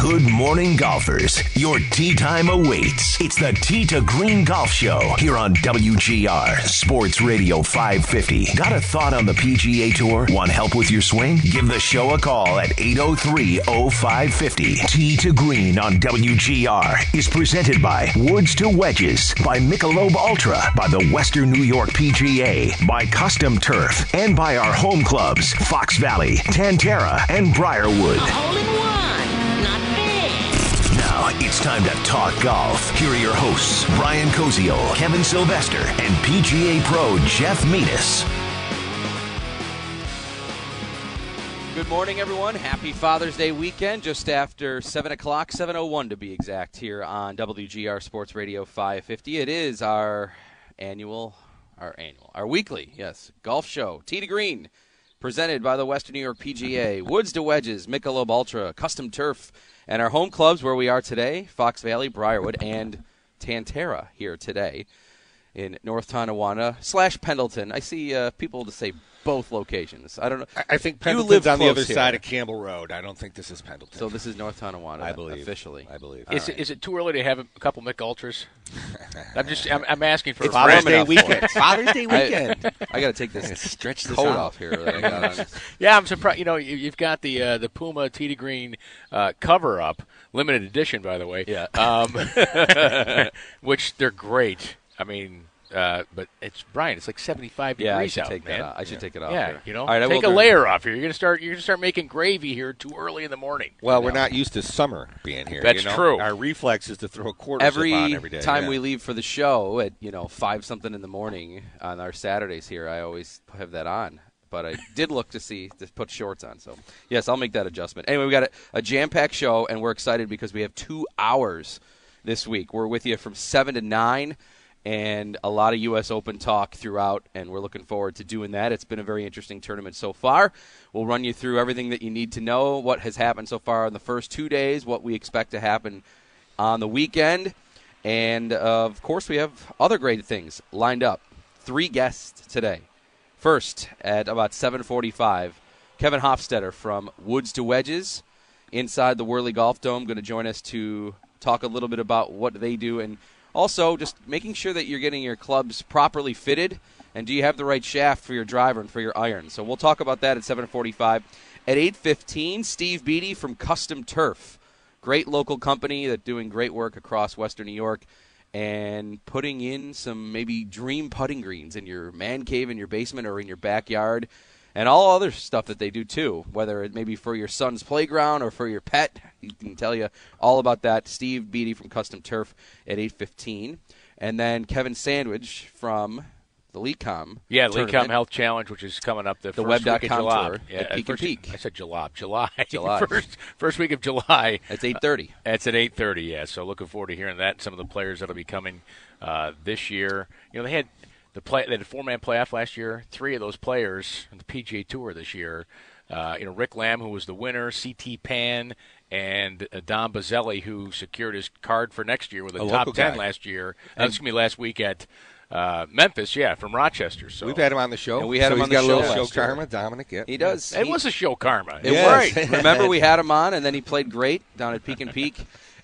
Good morning, golfers. Your tee time awaits. It's the Tee to Green Golf Show here on WGR Sports Radio 550. Got a thought on the PGA Tour? Want help with your swing? Give the show a call at 803 0550. Tee to Green on WGR is presented by Woods to Wedges, by Michelob Ultra, by the Western New York PGA, by Custom Turf, and by our home clubs, Fox Valley, Tantera, and Briarwood. Now it's time to talk golf. Here are your hosts, Brian Koziel, Kevin Sylvester, and PGA Pro Jeff Metis. Good morning, everyone. Happy Father's Day weekend. Just after 7 o'clock, 7.01 to be exact, here on WGR Sports Radio 550. It is our annual, our annual, our weekly, yes, golf show, Tee to Green, presented by the Western New York PGA, Woods to Wedges, Michelob Ultra, Custom Turf, and our home clubs where we are today, Fox Valley, Briarwood, and Tantera here today in North Tonawanda slash Pendleton. I see uh, people to say both locations. I don't know. I- I think You Pendleton's live on the other here. side of Campbell Road. I don't think this is Pendleton. So this is North Tonawanda. I believe. officially. I believe. Is, it, is it too early to have a couple Mick Ultras? I'm just I'm, I'm asking for It's a Father's. Day weekend. Father's Day I- weekend. I, got to take this Stretch this coat out. off here that I got on. Yeah, I'm surprised. You know, you, you've got the uh, the Puma Tee to Green uh, cover up, limited edition, by the way. Yeah. Um, which they're great. I mean, uh, but it's Brian. It's like 75 Yeah, I degrees should out, take man. that off. I should take it off. Yeah, here. you know, All right, I take will a during- layer off here. You're gonna start. You're gonna start making gravy here too early in the morning. Well, we're not used to summer being here. That's you know? true. Our reflex is to throw a quarter Every, every day. time yeah. we leave for the show at you know five something in the morning on our Saturdays here, I always have that on. But I did look to see to put shorts on, so yes, I'll make that adjustment. Anyway, we got a, a jam-packed show, and we're excited because we have two hours this week. We're with you from seven to nine, and a lot of U.S. Open talk throughout, and we're looking forward to doing that. It's been a very interesting tournament so far. We'll run you through everything that you need to know, what has happened so far in the first two days, what we expect to happen on the weekend, and of course, we have other great things lined up. Three guests today. First, at about 7:45, Kevin Hofstetter from Woods to Wedges, inside the Worley Golf Dome, going to join us to talk a little bit about what they do and also just making sure that you're getting your clubs properly fitted and do you have the right shaft for your driver and for your iron. So we'll talk about that at 7:45. At 8:15, Steve Beatty from Custom Turf, great local company that's doing great work across Western New York and putting in some maybe dream putting greens in your man cave in your basement or in your backyard and all other stuff that they do too whether it may be for your son's playground or for your pet he can tell you all about that steve beatty from custom turf at 8.15 and then kevin Sandage from the LECOM Yeah. Lecom Health Challenge, which is coming up the, The first week of July. tour Yeah, at Peak and first, Peak. I said July, July, July. first, first week of July. It's 8.30 It's at eight thirty. Yeah, so looking forward to hearing that. Some of the players that'll be coming uh, this year. You know, they had the play. They had a four man playoff last year. Three of those players on the PGA Tour this year. Uh, you know, Rick Lamb, who was the winner, CT Pan, and uh, Dom Bozzelli, who secured his card for next year with a, A top ten guy. last year. Uh, excuse me, last week at uh, Memphis. Yeah, from Rochester. So We've had him on the show. And we had so him he's on the got a show little show year. karma. Dominic, yeah. he does It He- was a show karma. It Yes. was. Remember, we had him on, and then he played great down at Peak and Peak.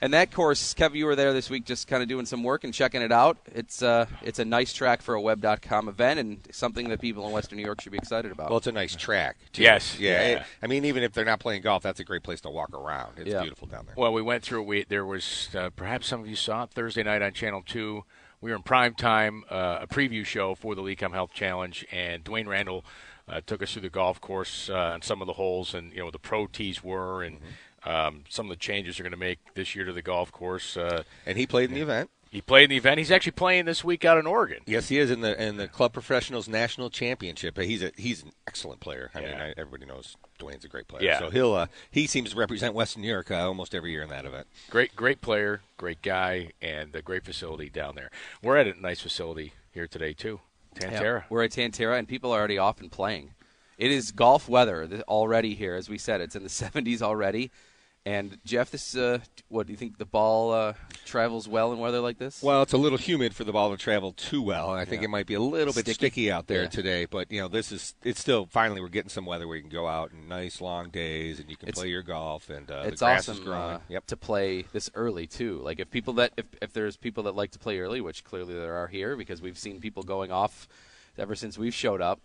And that course, Kev, you were there this week, just kind of doing some work and checking it out. It's uh, it's a nice track for a Web.com event, and something that people in Western New York should be excited about. Well, it's a nice track. Too. Yes. Yeah. Yeah. it- I mean, even if they're not playing golf, that's a great place to walk around. It's Yeah. beautiful down there. Well, we went through. We there was uh, perhaps some of you saw it Thursday night on Channel Two. We were in prime time, uh, a preview show for the Lecom Health Challenge, and Dwayne Randall uh, took us through the golf course uh, and some of the holes, and you know the pro tees were, and um, some of the changes they're going to make this year to the golf course. Uh, And he played in the event. He played in the event. He's actually playing this week out in Oregon. Yes, he is in the in the Club Professionals National Championship. He's a he's an excellent player. I mean, I, everybody knows Dwayne's a great player. Yeah. So he'll uh, he seems to represent Western New York uh, almost every year in that event. Great, great player, great guy, and a great facility down there. We're at a nice facility here today too, Tantera. We're at Tantera, and people are already off and playing. It is golf weather th- already here, as we said. It's in the 70s already. And Jeff, this uh, what do you think? The ball uh, travels well in weather like this? Well, it's a little humid for the ball to travel too well, and I think Yeah. it might be a little bit Sticky? sticky out there Yeah. today. But you know, this is it's still finally we're getting some weather where you can go out and nice long days, and you can It's- play your golf, and uh, it's the grass awesome is growing. uh, yep. to play this early too. Like if people that if, if there's people that like to play early, which clearly there are here because we've seen people going off ever since we've showed up.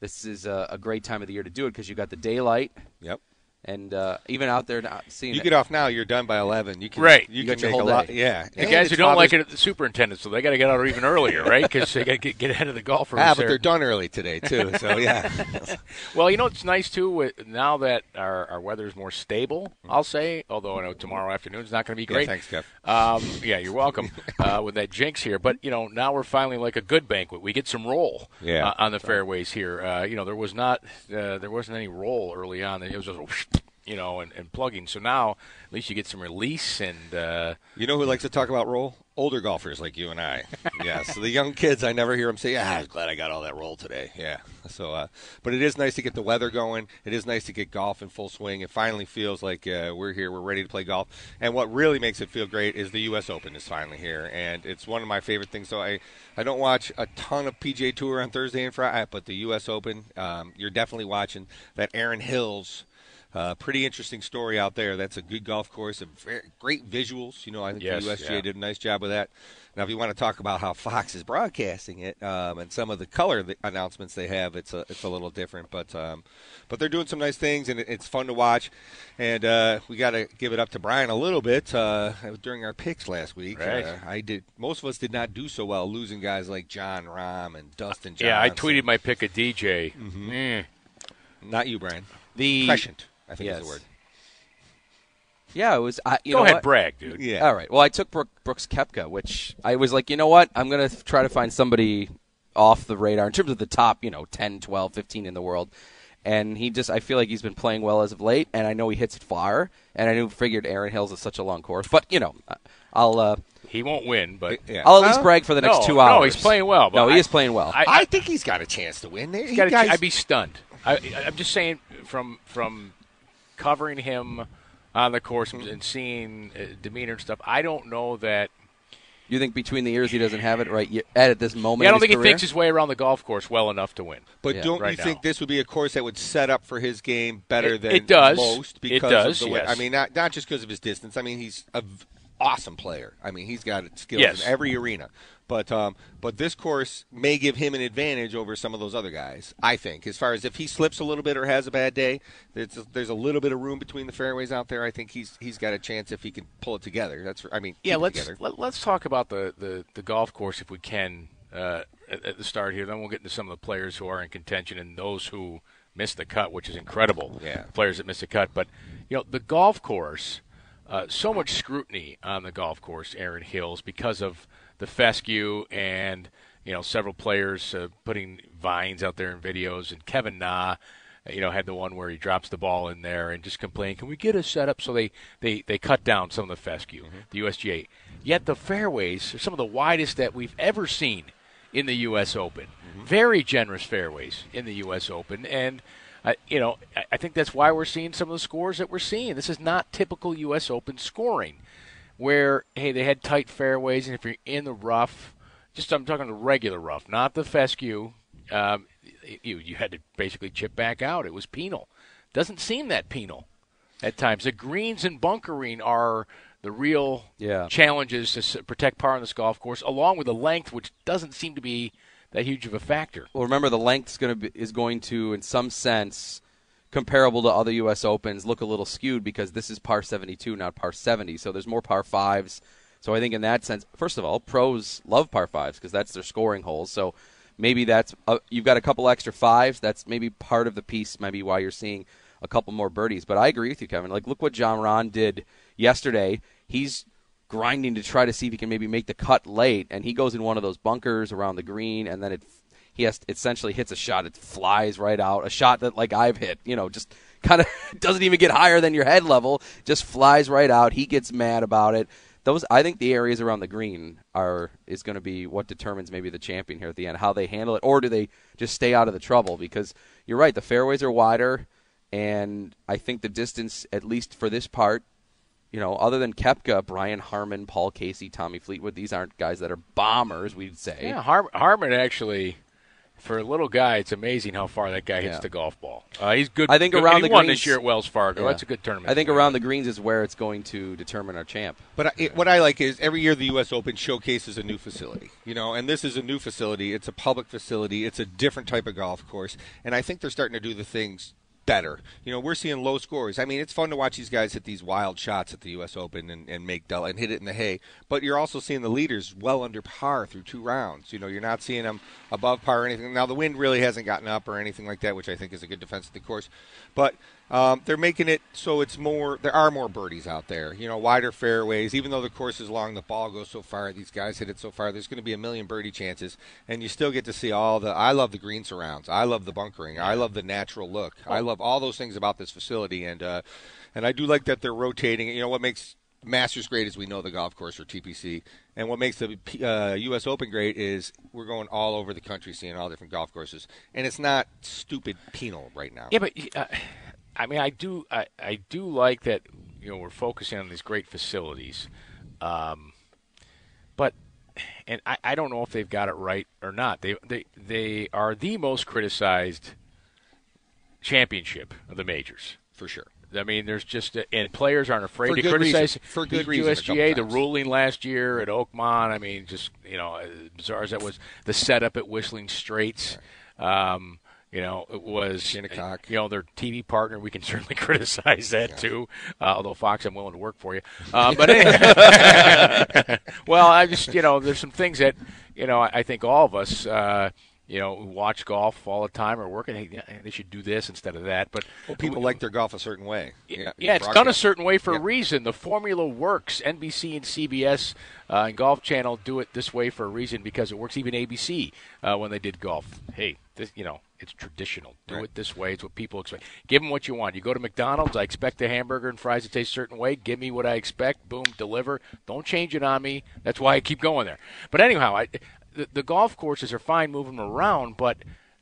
This is a, a great time of the year to do it because you've got the daylight Yep. And uh, even out there now, seeing You it. get off now, you're done by eleven. You can Right. You, You can got make a lot. day. Yeah. The And guys who don't like it are the superintendent, so they got to get out even earlier, right? Because they got to get, get ahead of the golfers. Ah, but there. they're done early today too. So yeah. Well, you know it's nice too. With, now that our, our weather is more stable, I'll say. Although I know tomorrow afternoon is not going to be Yeah, great. thanks, Jeff. Um, yeah, you're welcome. uh, with that jinx here, but you know now we're finally like a good banquet. We get some roll Yeah. uh, on the fairways here. Uh, you know there was not uh, there wasn't any roll early on. It was just whoosh, you know and, and plugging. So now at least you get some release and. Uh, You know who likes to talk about roll? Older golfers like you and I. yeah. So the young kids, I never hear them say, "Ah, I'm glad I got all that roll today." Yeah. So, uh, but it is nice to get the weather going. It is nice to get golf in full swing. It finally feels like uh, we're here. We're ready to play golf. And what really makes it feel great is the U.S. Open is finally here, and it's one of my favorite things. So I, I don't watch a ton of PGA Tour on Thursday and Friday, but the U.S. Open, um, you're definitely watching that. Erin Hills. Uh, pretty interesting story out there. That's a good golf course, a very, great visuals. You know, I think Yes, the USGA yeah. did a nice job with that. Now, if you want to talk about how Fox is broadcasting it um, and some of the color announcements they have, it's a it's a little different. But um, but they're doing some nice things, and it, it's fun to watch. And uh, we got to give it up to Brian a little bit uh, during our picks last week. Right. Uh, I did. Most of us did not do so well, losing guys like Jon Rahm and Dustin. Johnson. yeah, I tweeted my pick of DJ. Mm-hmm. Eh. Not you, Brian. the Prescient, I think is the word. yeah, it was. I, you Go know ahead, what? brag, dude. Yeah. All right. Well, I took Brook, Brooks Koepka, which I was like, you know what? I'm going to try to find somebody off the radar in terms of the top, you know, 10, 12, 15 in the world. And he just, I feel like he's been playing well as of late, and I know he hits it far, and I knew figured Erin Hills is such a long course. But, you know, I'll uh, He won't win, but Yeah. I'll at least Well, brag for the next no, two no, hours. he's playing well, but No, he I- is playing well. I, I think he's got a chance to win. There, He's got a guys, ch- I'd be stunned. I, I'm just saying from from covering him on the course and seeing uh, demeanor and stuff. I don't know that. you think between the ears he doesn't have it right yet at this moment? Yeah, I don't his think he career? thinks his way around the golf course well enough to win. But Yeah, don't right you now. think this would be a course that would set up for his game better It- than it does. most? It Because does, Of the way, yes. I mean, not not just because of his distance. I mean, he's an awesome player. I mean, he's got skills Yes. in every arena. But um, but this course may give him an advantage over some of those other guys. I think, as far as if he slips a little bit or has a bad day, there's a, there's a little bit of room between the fairways out there. I think he's he's got a chance if he can pull it together. That's I mean, Yeah, keep it let's let, let's talk about the, the, the golf course if we can uh, at, at the start here. Then we'll get into some of the players who are in contention and those who missed the cut, which is incredible. Yeah. players that missed the cut. But you know, the golf course, uh, so much scrutiny on the golf course, Erin Hills, because of the fescue and you know several players uh, putting vines out there in videos, and Kevin Na. You know, had the one where he drops the ball in there and just complain, "Can we get a setup?" So they they they cut down some of the fescue, the USGA. Yet the fairways are some of the widest that we've ever seen in the U.S. Open. Very generous fairways in the U.S. Open, and uh, you know I, I think that's why we're seeing some of the scores that we're seeing. This is not typical U.S. Open scoring, where hey they had tight fairways, and if you're in the rough, just I'm talking the regular rough, not the fescue. Um, you you had to basically chip back out. It was penal. Doesn't seem that penal at times. The greens and bunkering are the real Yeah. challenges to protect par on this golf course, along with the length, which doesn't seem to be that huge of a factor. Well, remember the length is going to be, is going to, in some sense, comparable to other U.S. Opens, look a little skewed because this is par 72, not par 70. So there's more par fives. So I think in that sense, first of all, pros love par fives because that's their scoring holes. So maybe that's uh, you've got a couple extra fives. That's maybe part of the piece. Maybe why you're seeing a couple more birdies. But I agree with you, Kevin. Like look what Jon Rahm did yesterday. He's grinding to try to see if he can maybe make the cut late, and he goes in one of those bunkers around the green, and then it he has essentially hits a shot, it flies right out, a shot that like I've hit, you know, just kind of doesn't even get higher than your head level, just flies right out. He gets mad about it. Those I think the areas around the green are is going to be what determines maybe the champion here at the end, how they handle it, or do they just stay out of the trouble? Because you're right, the fairways are wider, and I think the distance, at least for this part, you know, other than Koepka, Brian Harman, Paul Casey, Tommy Fleetwood, these aren't guys that are bombers, we'd say. Yeah, Har- Harman actually, for a little guy, it's amazing how far that guy hits Yeah. the golf ball. Uh, he's good. I think good, around he the won greens- this year at Wells Fargo. Yeah. That's a good tournament. I think for him. around the greens is where it's going to determine our champ. But I, it, what I like is every year the U.S. Open showcases a new facility, you know, and this is a new facility. It's a public facility. It's a different type of golf course, and I think they're starting to do the things better. You know, we're seeing low scores. I mean, it's fun to watch these guys hit these wild shots at the U.S. Open and, and make and hit it in the hay. But you're also seeing the leaders well under par through two rounds. You know, you're not seeing them above par or anything. Now the wind really hasn't gotten up or anything like that, which I think is a good defense of the course. But um, they're making it so it's more. There are more birdies out there. You know, wider fairways. Even though the course is long, the ball goes so far. These guys hit it so far. There's going to be a million birdie chances, and you still get to see all the. I love the green surrounds. I love the bunkering. I love the natural look. I love all those things about this facility, and uh, and I do like that they're rotating. You know what makes Masters great is we know the golf course or TPC, and what makes the uh, U.S. Open great is we're going all over the country, seeing all different golf courses, and it's not stupid penal right now. Yeah, but uh, I mean, I do, I, I do like that. You know, we're focusing on these great facilities, um, but and I, I don't know if they've got it right or not. They they they are the most criticized championship of the majors. for sure. I mean, there's just and players aren't afraid For to criticize reason. For good the reason USGA. The ruling last year at Oakmont. I mean, just you know, as bizarre as that was. The setup at Whistling Straits. Um, you know, it was Shinnecock. You know, their TV partner. We can certainly criticize that too. Uh, although Fox, I'm willing to work for you. Um, but anyway, well, I just you know, there's some things that you know, I, I think all of us. Uh, you know, watch golf all the time or working. Hey, yeah, they should do this instead of that. But Well, people like their golf a certain way. yeah, Yeah, it's done a certain way for a reason. The formula works. NBC and CBS uh, and Golf Channel do it this way for a reason because it works. Even ABC uh, when they did golf. Hey, this, you know, it's traditional. Do Right. it this way. It's what people expect. Give them what you want. You go to McDonald's. I expect a hamburger and fries to taste a certain way. Give me what I expect. Boom, deliver. Don't change it on me. That's why I keep going there. But anyhow, I, the, the golf courses are fine moving them around, but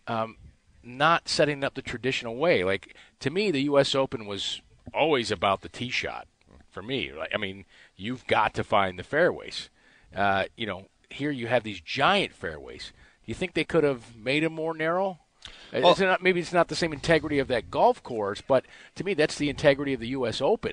um, not setting up the traditional way. Like to me, the U.S. Open was always about the tee shot. For me, like I mean, you've got to find the fairways. Uh, you know, here you have these giant fairways. Do you think they could have made them more narrow? Uh, Well- it's not, maybe it's not the same integrity of that golf course, but to me, that's the integrity of the U.S. Open.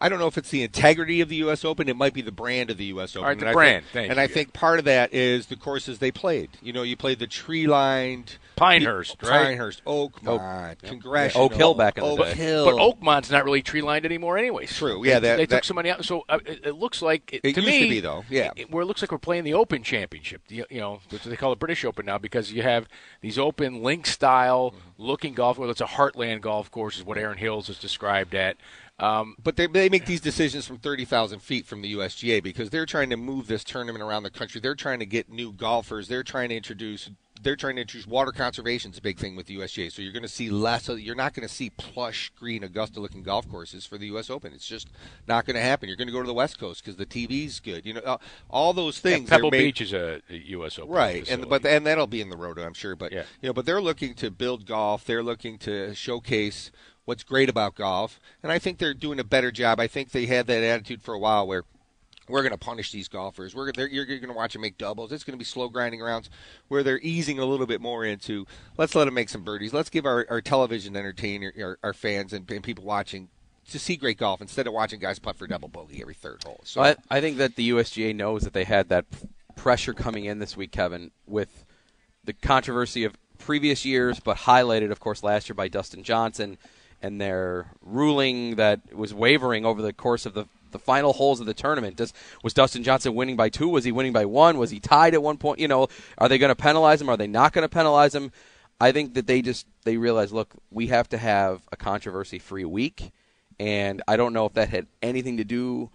I don't know if it's the integrity of the U.S. Open. It might be the brand of the U.S. Open. right, the And I brand. Think, Thank and you. I think part of that is the courses they played. You know, you played the tree-lined Pinehurst, right? Pinehurst, Oakmont, Congressional, Oak Hill back in the Oak day. Hill. But Oakmont's not really tree lined anymore, anyways. True, yeah, They, that- they took that- some money out, so uh, it, it looks like it, It to used to me, be, though, yeah. it- where it looks like we're playing the Open Championship. You, you know, which they call the British Open now because you have these open link style looking golf. Well, it's a heartland golf course, is what Erin Hills is described at. Um, But they, they make these decisions from 30,000 feet from the USGA because they're trying to move this tournament around the country. They're trying to get new golfers. They're trying to introduce. They're trying to introduce water conservation is a big thing with the USGA. So you're going to see less. Of, you're not going to see plush green Augusta-looking golf courses for the U.S. Open. It's just not going to happen. You're going to go to the West Coast because the TV's good. You know, uh, all those things. Pebble made- Beach is a, a U.S. Open right and but and that'll be in the roto i'm sure but Yeah. you know but they're looking to build golf they're looking to showcase what's great about golf and i think they're doing a better job i think they had that attitude for a while where we're going to punish these golfers. We're you're going to watch them make doubles. It's going to be slow grinding rounds where they're easing a little bit more into let's let them make some birdies. Let's give our, our television entertainer our, our fans and, and people watching to see great golf instead of watching guys putt for double bogey every third hole. So I, I think that the USGA knows that they had that pressure coming in this week, Kevin, with the controversy of previous years, but highlighted, of course, last year by Dustin Johnson and their ruling that was wavering over the course of the the final holes of the tournament. Does, was Dustin Johnson winning by two? Was he winning by one? Was he tied at one point? You know, are they going to penalize him? Are they not going to penalize him? I think that they just they realize, look, we have to have a controversy free week, and I don't know if that had anything to do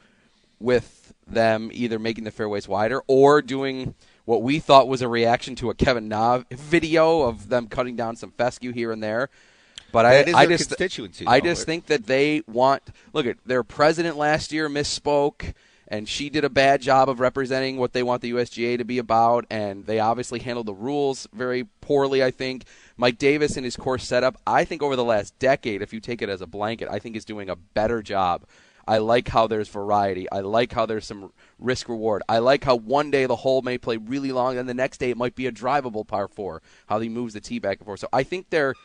with them either making the fairways wider or doing what we thought was a reaction to a Kevin Na video of them cutting down some fescue here and there. But That I, I just, constituency, I just think that they want. Look at their president last year misspoke, and she did a bad job of representing what they want the USGA to be about, and they obviously handled the rules very poorly. I think Mike Davis in his course setup, I think over the last decade, if you take it as a blanket, I think is doing a better job. I like how there's variety. I like how there's some risk reward. I like how one day the hole may play really long, and the next day it might be a drivable par four. How he moves the tee back and forth. So I think they're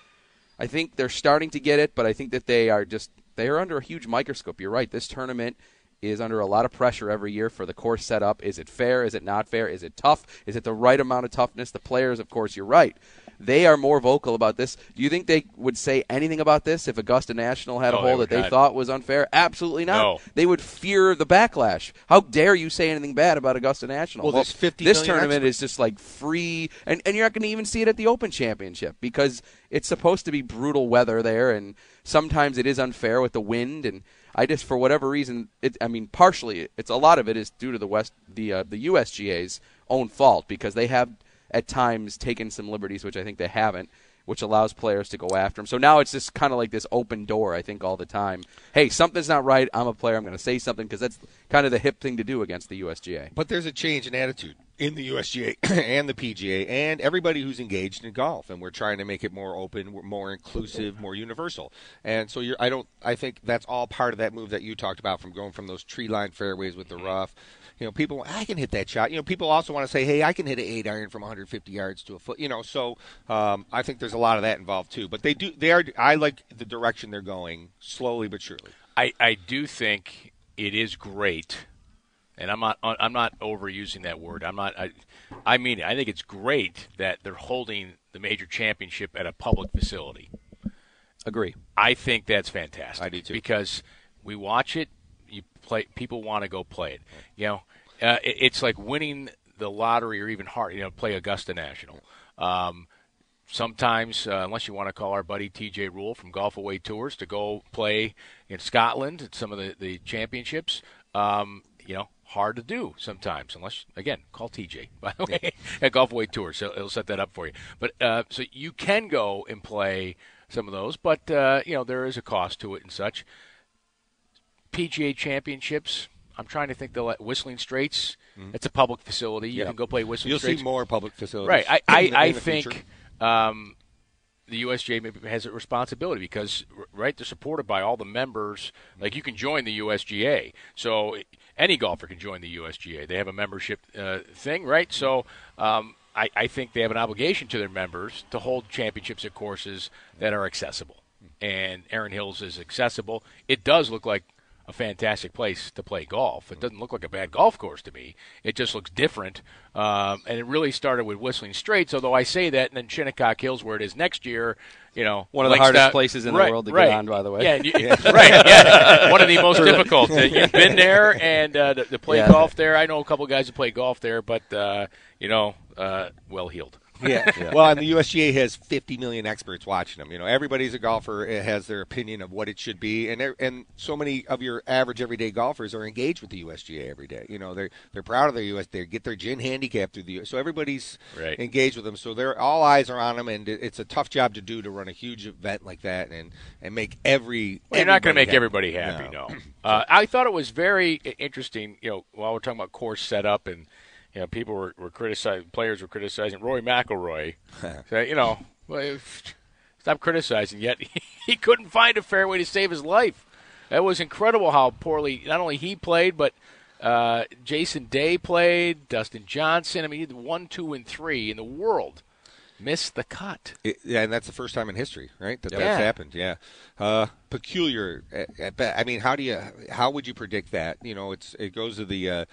I think they're starting to get it, but I think that they are just they are under a huge microscope. You're right. This tournament is under a lot of pressure every year for the course setup. Is it fair? Is it not fair? Is it tough? Is it the right amount of toughness? The players, of course, you're right. They are more vocal about this. Do you think they would say anything about this if Augusta National had a No, they hole that they not. thought was unfair? Absolutely not. No. They would fear the backlash. How dare you say anything bad about Augusta National? Well, there's 50 this tournament experts. is just like free, and, and you're not going to even see it at the Open Championship because it's supposed to be brutal weather there, and sometimes it is unfair with the wind. And I just, for whatever reason, it, I mean, partially, it's a lot of it is due to the West, the uh, the USGA's own fault because they have at times taken some liberties, which I think they haven't. Which allows players to go after them. So now it's just kind of like this open door, I think, all the time. Hey, something's not right. I'm a player. I'm going to say something because that's kind of the hip thing to do against the USGA. But there's a change in attitude in the USGA and the PGA and everybody who's engaged in golf, and we're trying to make it more open, more inclusive, more universal. And so I don't, I think that's all part of that move that you talked about from going from those tree-lined fairways with the mm-hmm. rough. You know, people, I can hit that shot. You know, people also want to say, hey, I can hit an eight iron from 150 yards to a foot. You know, so um, I think there's a lot of that involved too. But they do, they are. I like the direction they're going, slowly but surely. I, I do think it is great, and I'm not I'm not overusing that word. I'm not. I, I mean, it. I think it's great that they're holding the major championship at a public facility. Agree. I think that's fantastic. I do, too. because we watch it. You play. People want to go play it. You know, uh, it, it's like winning the lottery, or even hard. You know, play Augusta National. Um, sometimes, uh, unless you want to call our buddy TJ Rule from Golf Away Tours to go play in Scotland at some of the, the championships, um, you know, hard to do sometimes. Unless, again, call TJ, by the way, at Golf Away Tours. So it'll set that up for you. But uh, so you can go and play some of those, but, uh, you know, there is a cost to it and such. PGA Championships. I'm trying to think. The Whistling Straits. It's a public facility. You Yeah. can go play Whistling You'll Straits. see more public facilities. Right. I, I, the- I think um, the USGA maybe has a responsibility because, right, they're supported by all the members. Like, you can join the USGA. So any golfer can join the USGA. They have a membership uh, thing, right? So um, I, I think they have an obligation to their members to hold championships at courses that are accessible. And Erin Hills is accessible. It does look like a fantastic place to play golf. It doesn't look like a bad golf course to me. It just looks different. Um, and it really started with Whistling Straits, although I say that, and then Shinnecock Hills, where it is next year, you know. One of the hardest to- places in the world to get right. on, by the way. Yeah, you, right. Yeah, one of the most difficult. You've been there and uh, to, to play Yeah. golf there. I know a couple guys who play golf there, but uh, you know, uh, well heeled. Yeah. Well, and the USGA has 50 million experts watching them. You know, everybody's a golfer it has their opinion of what it should be, and and so many of your average everyday golfers are engaged with the USGA every day. You know, they're they're proud of their US. They get their GHIN handicap through the US. so everybody's Right. engaged with them. So they're all eyes are on them, and it's a tough job to do to run a huge event like that and and make every. Well, you're not going to make everybody everybody happy, No. no. Uh, I thought it was very interesting. You know, while we're talking about course setup, and you know, people were, were criticizing, players were criticizing Rory McIlroy. you know, stop criticizing. Yet he couldn't find a fairway to save his life. That was incredible how poorly not only he played, but uh, Jason Day played, Dustin Johnson. I mean, he did one, two, and three in the world. Missed the cut. It, yeah, and that's the first time in history, right? That Yeah. that's happened. Yeah, uh, peculiar. I mean, how do you? How would you predict that? You know, it's it goes to the. Uh,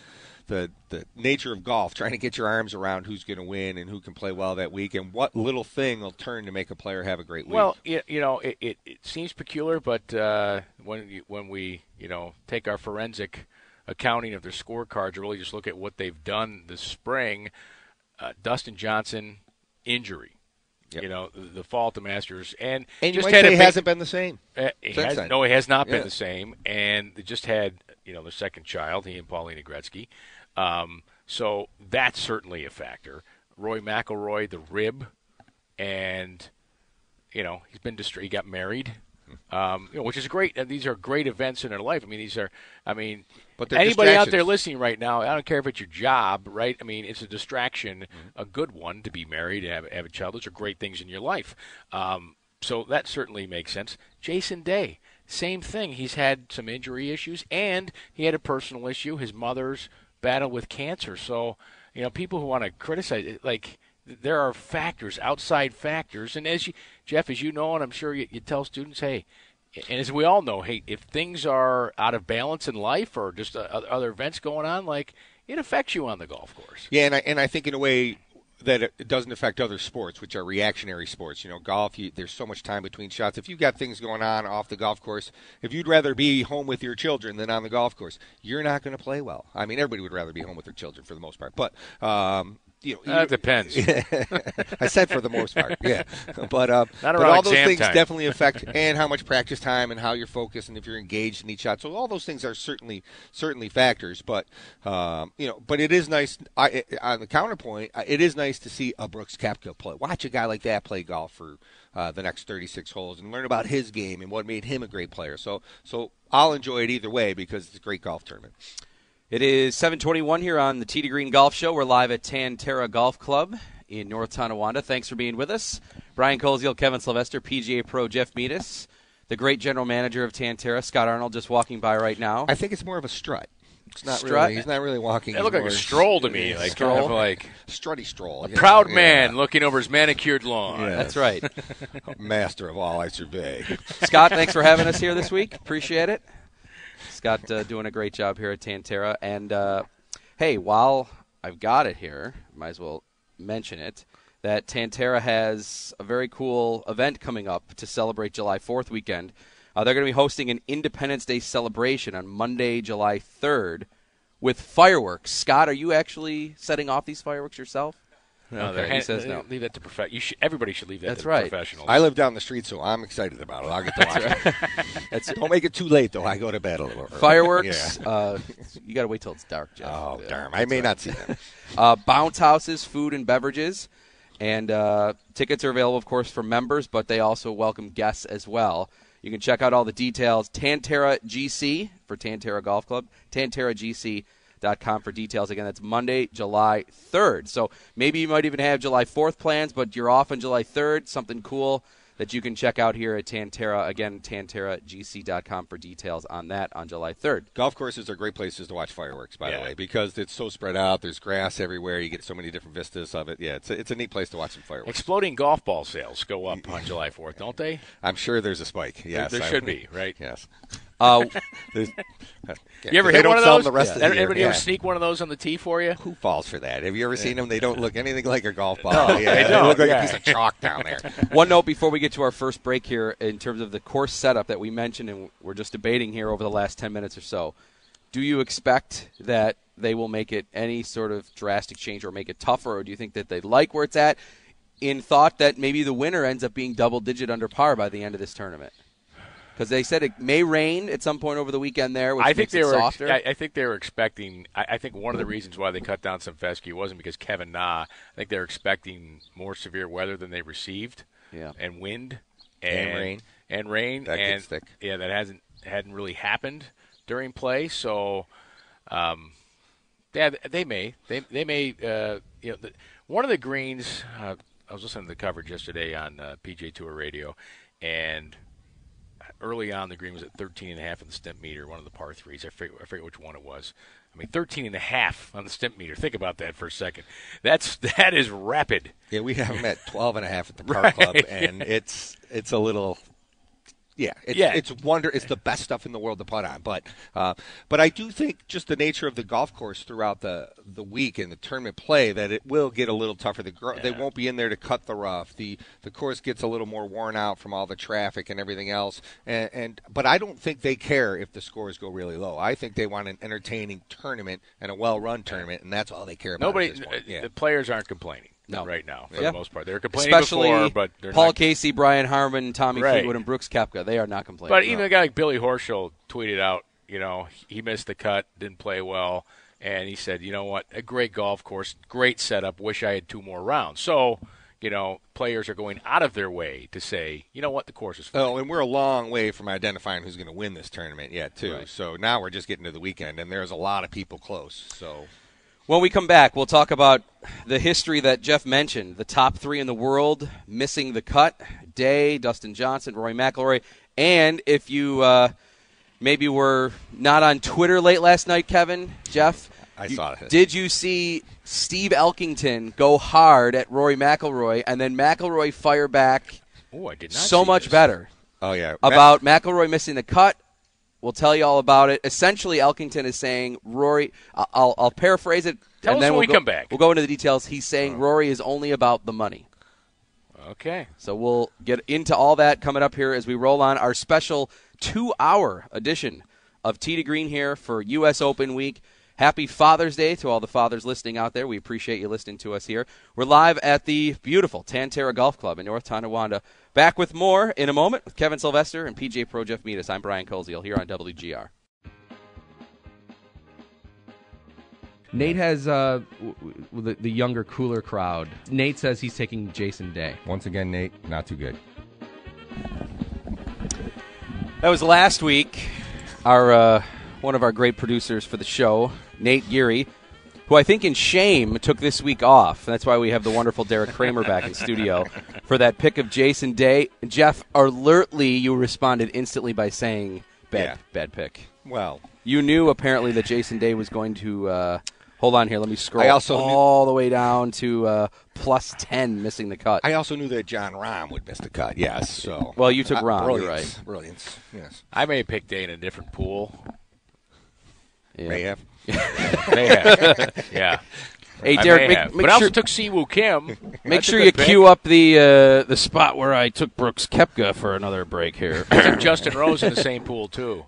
the, the nature of golf, trying to get your arms around who's going to win and who can play well that week, and what little thing will turn to make a player have a great week. Well, you, you know, it, it, it seems peculiar, but uh, when you, when we you know take our forensic accounting of their scorecards, really just look at what they've done this spring. Uh, Dustin Johnson injury, Yep. You know, the, fall at the Masters, and, And you just might had it hasn't been the same. uh, has, no, it has not been the same, and they just had you know their second child, he and Paulina Gretzky. Um, so that's certainly a factor. Rory McIlroy, the rib, and you know he's been distra- He got married, um, you know, which is great. And these are great events in their life. I mean, these are. I mean, But anybody out there listening right now, I don't care if it's your job, right? I mean, it's a distraction, Mm-hmm. a good one to be married and have, have a child. Those are great things in your life. Um, so that certainly makes sense. Jason Day, same thing. He's had some injury issues, and he had a personal issue. His mother's battle with cancer. So, you know, people who want to criticize it, like there are factors, outside factors, and as you, Jeff, as you know, and I'm sure you, you tell students, hey, and as we all know, hey, if things are out of balance in life or just other events going on, like it affects you on the golf course. Yeah, and I, and I think in a way that it doesn't affect other sports, which are reactionary sports. You know, golf, you, there's so much time between shots. If you've got things going on off the golf course, if you'd rather be home with your children than on the golf course, you're not going to play well. I mean, everybody would rather be home with their children for the most part, but. Um, you know, That depends. I said for the most part, yeah. But uh, but all those things time. definitely affect, and how much practice time, and how you're focused, and if you're engaged in each shot. So all those things are certainly certainly factors. But um, you know, but it is nice. I, on the counterpoint, uh, it is nice to see a Brooks Koepka play. Watch a guy like that play golf for uh, the next 36 holes, and learn about his game and what made him a great player. So so I'll enjoy it either way because it's a great golf tournament. It is 721 here on the Tee to Green Golf Show. We're live at Tantera Golf Club in North Tonawanda. Thanks for being with us. Brian Koziel, Kevin Sylvester, PGA Pro Jeff Meadis, the great general manager of Tantera, Scott Arnold, just walking by right now. I think it's more of a strut. It's not Strut? really. He's not really walking. That he's looked like a stroll to me, like kind of Stroll? like strutty stroll. a you proud know, man yeah. looking over his manicured lawn. Yeah. That's right. master of all I survey. Scott, thanks for having us here this week. Appreciate it. Scott uh, doing a great job here at Tantera. And uh, hey, while I've got it here, might as well mention it that Tantera has a very cool event coming up to celebrate July 4th weekend. Uh, they're going to be hosting an Independence Day celebration on Monday, July 3rd, with fireworks. Scott, are you actually setting off these fireworks yourself? No, Okay, he hand- says no. Leave that to prof- you should, Everybody should leave that That's to right. professionals. I live down the street, so I'm excited about it. I'll get to watch it. Don't make it too late, though. I go to bed a little early. fireworks. Yeah. Uh, you got to wait till it's dark, Jeff. Oh, Yeah, darn. I that's may right. not see them. uh, bounce houses, food and beverages, and uh, tickets are available, of course, for members, but they also welcome guests as well. You can check out all the details. Tantera GC for Tantera Golf Club. TanteraGC.com for details. Again, that's Monday, July 3rd. So maybe you might even have July 4th plans, but you're off on July 3rd. Something cool that you can check out here at Tantera. Again, TanteraGC.com for details on that on July 3rd. Golf courses are great places to watch fireworks, by Yeah. the way, because it's so spread out. There's grass everywhere. You get so many different vistas of it. Yeah, it's a, it's a neat place to watch some fireworks. Exploding golf ball sales go up on July 4th, don't they? I'm sure there's a spike. Yes, there I- should be, right? Yes. Uh, You ever hit one of those? the rest of the year. Everybody Yeah. ever sneak one of those on the tee for you? Who falls for that? Have you ever seen them? They don't look anything like a golf ball. yeah, they they, look like yeah. a piece of chalk down there. One note before we get to our first break here, in terms of the course setup that we mentioned and we're just debating here over the last 10 minutes or so, do you expect that they will make it any sort of drastic change or make it tougher, or do you think that they like where it's at in thought that maybe the winner ends up being double digit under par by the end of this tournament? Because they said it may rain at some point over the weekend there, which I think they were. softer. I, I think they were expecting. I, I think one of the reasons why they cut down some fescue wasn't because Kevin Na. I think they were expecting more severe weather than they received. Yeah. And wind And rain. and rain That and gets thick. yeah, that hasn't hadn't really happened during play. So, um, yeah, they may they they may uh, you know the, one of the greens. Uh, I was listening to the coverage yesterday on uh, PGA Tour Radio, and early on the green was at 13 and a half in the stimp meter, one of the par threes. I forget, I forget which one it was. I mean, 13 and a half on the stimp meter. Think about that for a second. That's that is rapid. Yeah, we have them at 12 and a half at the park Right. club, and it's it's a little. Yeah, it's, Yeah. it's wonder. It's the best stuff in the world to putt on, but uh, but I do think just the nature of the golf course throughout the the week and the tournament play that it will get a little tougher. The gr- they won't be in there to cut the rough. The the course gets a little more worn out from all the traffic and everything else. And, and but I don't think they care if the scores go really low. I think they want an entertaining tournament and a well run tournament, and that's all they care about. Nobody, at this point. uh, Yeah. the players aren't complaining. No. right now for Yeah. the most part. They're complaining Especially before, but they're Paul not. Casey, Brian Harman, Tommy Right. Fleetwood, and Brooks Koepka. They are not complaining. But even a guy like Billy Horschel tweeted out, you know, he missed the cut, didn't play well, and he said, you know what, a great golf course, great setup. Wish I had two more rounds. So, you know, players are going out of their way to say, you know what, the course is fine. Oh, and we're a long way from identifying who's going to win this tournament yet, too. Right. So now we're just getting to the weekend, and there's a lot of people close. So When we come back, we'll talk about the history that Jeff mentioned. The top three in the world missing the cut: Day, Dustin Johnson, Rory McIlroy, and if you uh, maybe were not on Twitter late last night, Kevin, Jeff, I you- saw it. Did you see Steve Elkington go hard at Rory McIlroy, and then McIlroy fire back Oh, I did not so much this. better? oh yeah, about McIlroy missing the cut. We'll tell you all about it. Essentially, Elkington is saying Rory. I'll, I'll paraphrase it. Tell and us then when we'll we go, come back. We'll go into the details. He's saying Rory is only about the money. Okay. So we'll get into all that coming up here as we roll on our special two-hour edition of Tee to Green here for U.S. Open Week. Happy Father's Day to all the fathers listening out there. We appreciate you listening to us here. We're live at the beautiful Tantera Golf Club in North Tonawanda. Back with more in a moment with Kevin Sylvester and PGA Pro Jeff Metis. I'm Brian Koziel here on WGR. Nate has uh, w- w- the, the younger, cooler crowd. Nate says he's taking Jason Day. Once again, Nate, not too good. That was last week. Our uh, one of our great producers for the show, Nate Geary, who I think in shame took this week off. That's why we have the wonderful Derek Kramer back in studio for that pick of Jason Day. Jeff, alertly, you responded instantly by saying bad, Yeah. bad pick. well, You knew apparently that Jason Day was going to. Uh, hold on here. Let me scroll I also knew- all the way down to uh, plus ten, missing the cut. I also knew that Jon Rahm would miss the cut. Yes, so Well, you took Uh, Rahm, Brilliance, right. Brilliance. Yes, I may have picked Day in a different pool. Yeah. may have. May have. yeah. Hey, I Derek, make, have. make but I sure also took Si Woo Kim. Make sure you pick. queue up the uh, the spot where I took Brooks Koepka for another break here. I took Justin Rose in the same pool too.